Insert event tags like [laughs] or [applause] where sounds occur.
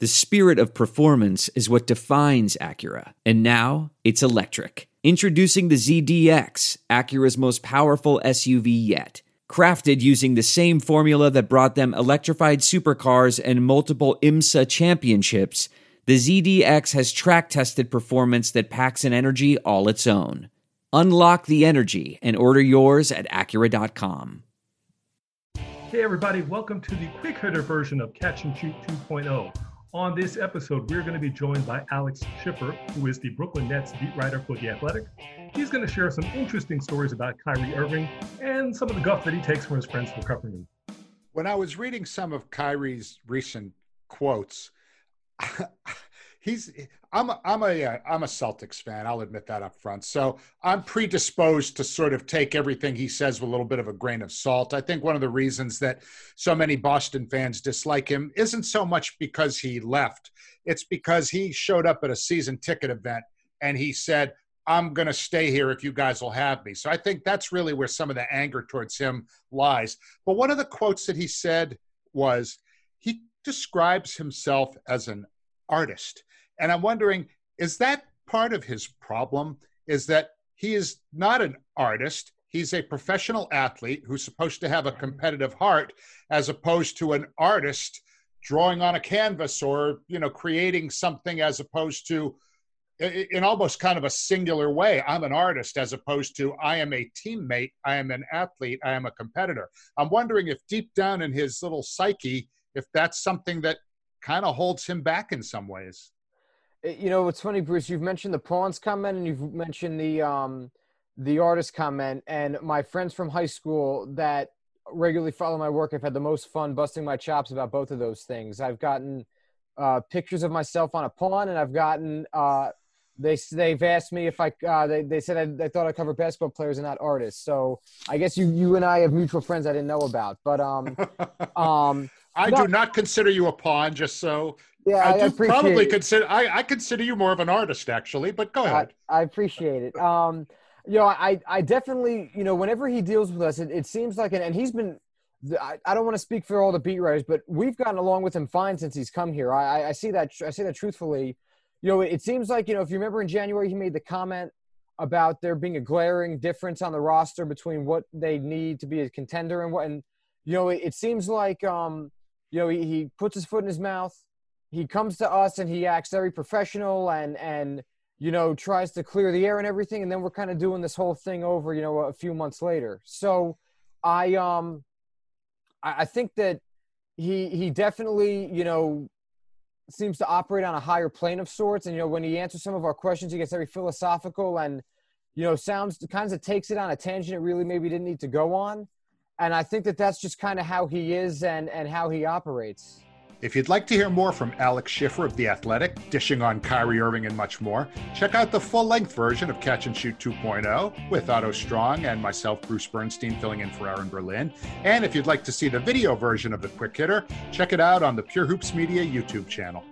The spirit of performance is what defines Acura, and now it's electric. Introducing the ZDX, Acura's most powerful SUV yet. Crafted using the same formula that brought them electrified supercars and multiple IMSA championships, the ZDX has track tested performance that packs an energy all its own. Unlock the energy and order yours at Acura.com. Hey, everybody, welcome to the quick hitter version of Catch and Shoot 2.0. On this episode, we're going to be joined by Alex Schiffer, who is the Brooklyn Nets beat writer for The Athletic. He's going to share some interesting stories about Kyrie Irving and some of the guff that he takes from his friends for covering him. When I was reading some of Kyrie's recent quotes, [laughs] he's I'm a, I'm a uh, I'm a Celtics fan. I'll admit that up front. So I'm predisposed to sort of take everything he says with a little bit of a grain of salt. I think one of the reasons that so many Boston fans dislike him isn't so much because he left. It's because he showed up at a season ticket event and he said, "I'm going to stay here if you guys will have me." So I think that's really where some of the anger towards him lies. But one of the quotes that he said was he describes himself as an artist and I'm wondering, is that part of his problem? Is that he is not an artist, he's a professional athlete who's supposed to have a competitive heart, as opposed to an artist drawing on a canvas or you know creating something as opposed to in almost kind of a singular way i'm an artist as opposed to i am a teammate i am an athlete i am a competitor i'm wondering if deep down in his little psyche if that's something that kind of holds him back in some ways you know, it's funny, Bruce. You've mentioned the pawns comment, and you've mentioned the um, the artist comment. And my friends from high school that regularly follow my work have had the most fun busting my chops about both of those things. I've gotten uh, pictures of myself on a pawn, and I've gotten uh, they they've asked me if I uh, they they said I, they thought I cover basketball players and not artists. So I guess you you and I have mutual friends I didn't know about. But um [laughs] um I no, do not consider you a pawn, just so yeah, I, I do probably it. consider. I, I consider you more of an artist, actually. But go ahead. I, I appreciate it. Um, you know, I I definitely you know whenever he deals with us, it, it seems like and he's been. I, I don't want to speak for all the beat writers, but we've gotten along with him fine since he's come here. I, I see that. I see that truthfully. You know, it seems like you know if you remember in January he made the comment about there being a glaring difference on the roster between what they need to be a contender and what and you know it, it seems like um you know he, he puts his foot in his mouth. He comes to us and he acts very professional and and you know tries to clear the air and everything. And then we're kind of doing this whole thing over you know a few months later. So i um i, I think that he he definitely you know seems to operate on a higher plane of sorts. And you know when he answers some of our questions he gets very philosophical and you know sounds kinds of takes it on a tangent it really maybe didn't need to go on and i think that that's just kind of how he is and and how he operates if you'd like to hear more from Alex Schiffer of The Athletic, dishing on Kyrie Irving and much more, check out the full length version of Catch and Shoot 2.0 with Otto Strong and myself, Bruce Bernstein, filling in for Aaron Berlin. And if you'd like to see the video version of the Quick Hitter, check it out on the Pure Hoops Media YouTube channel.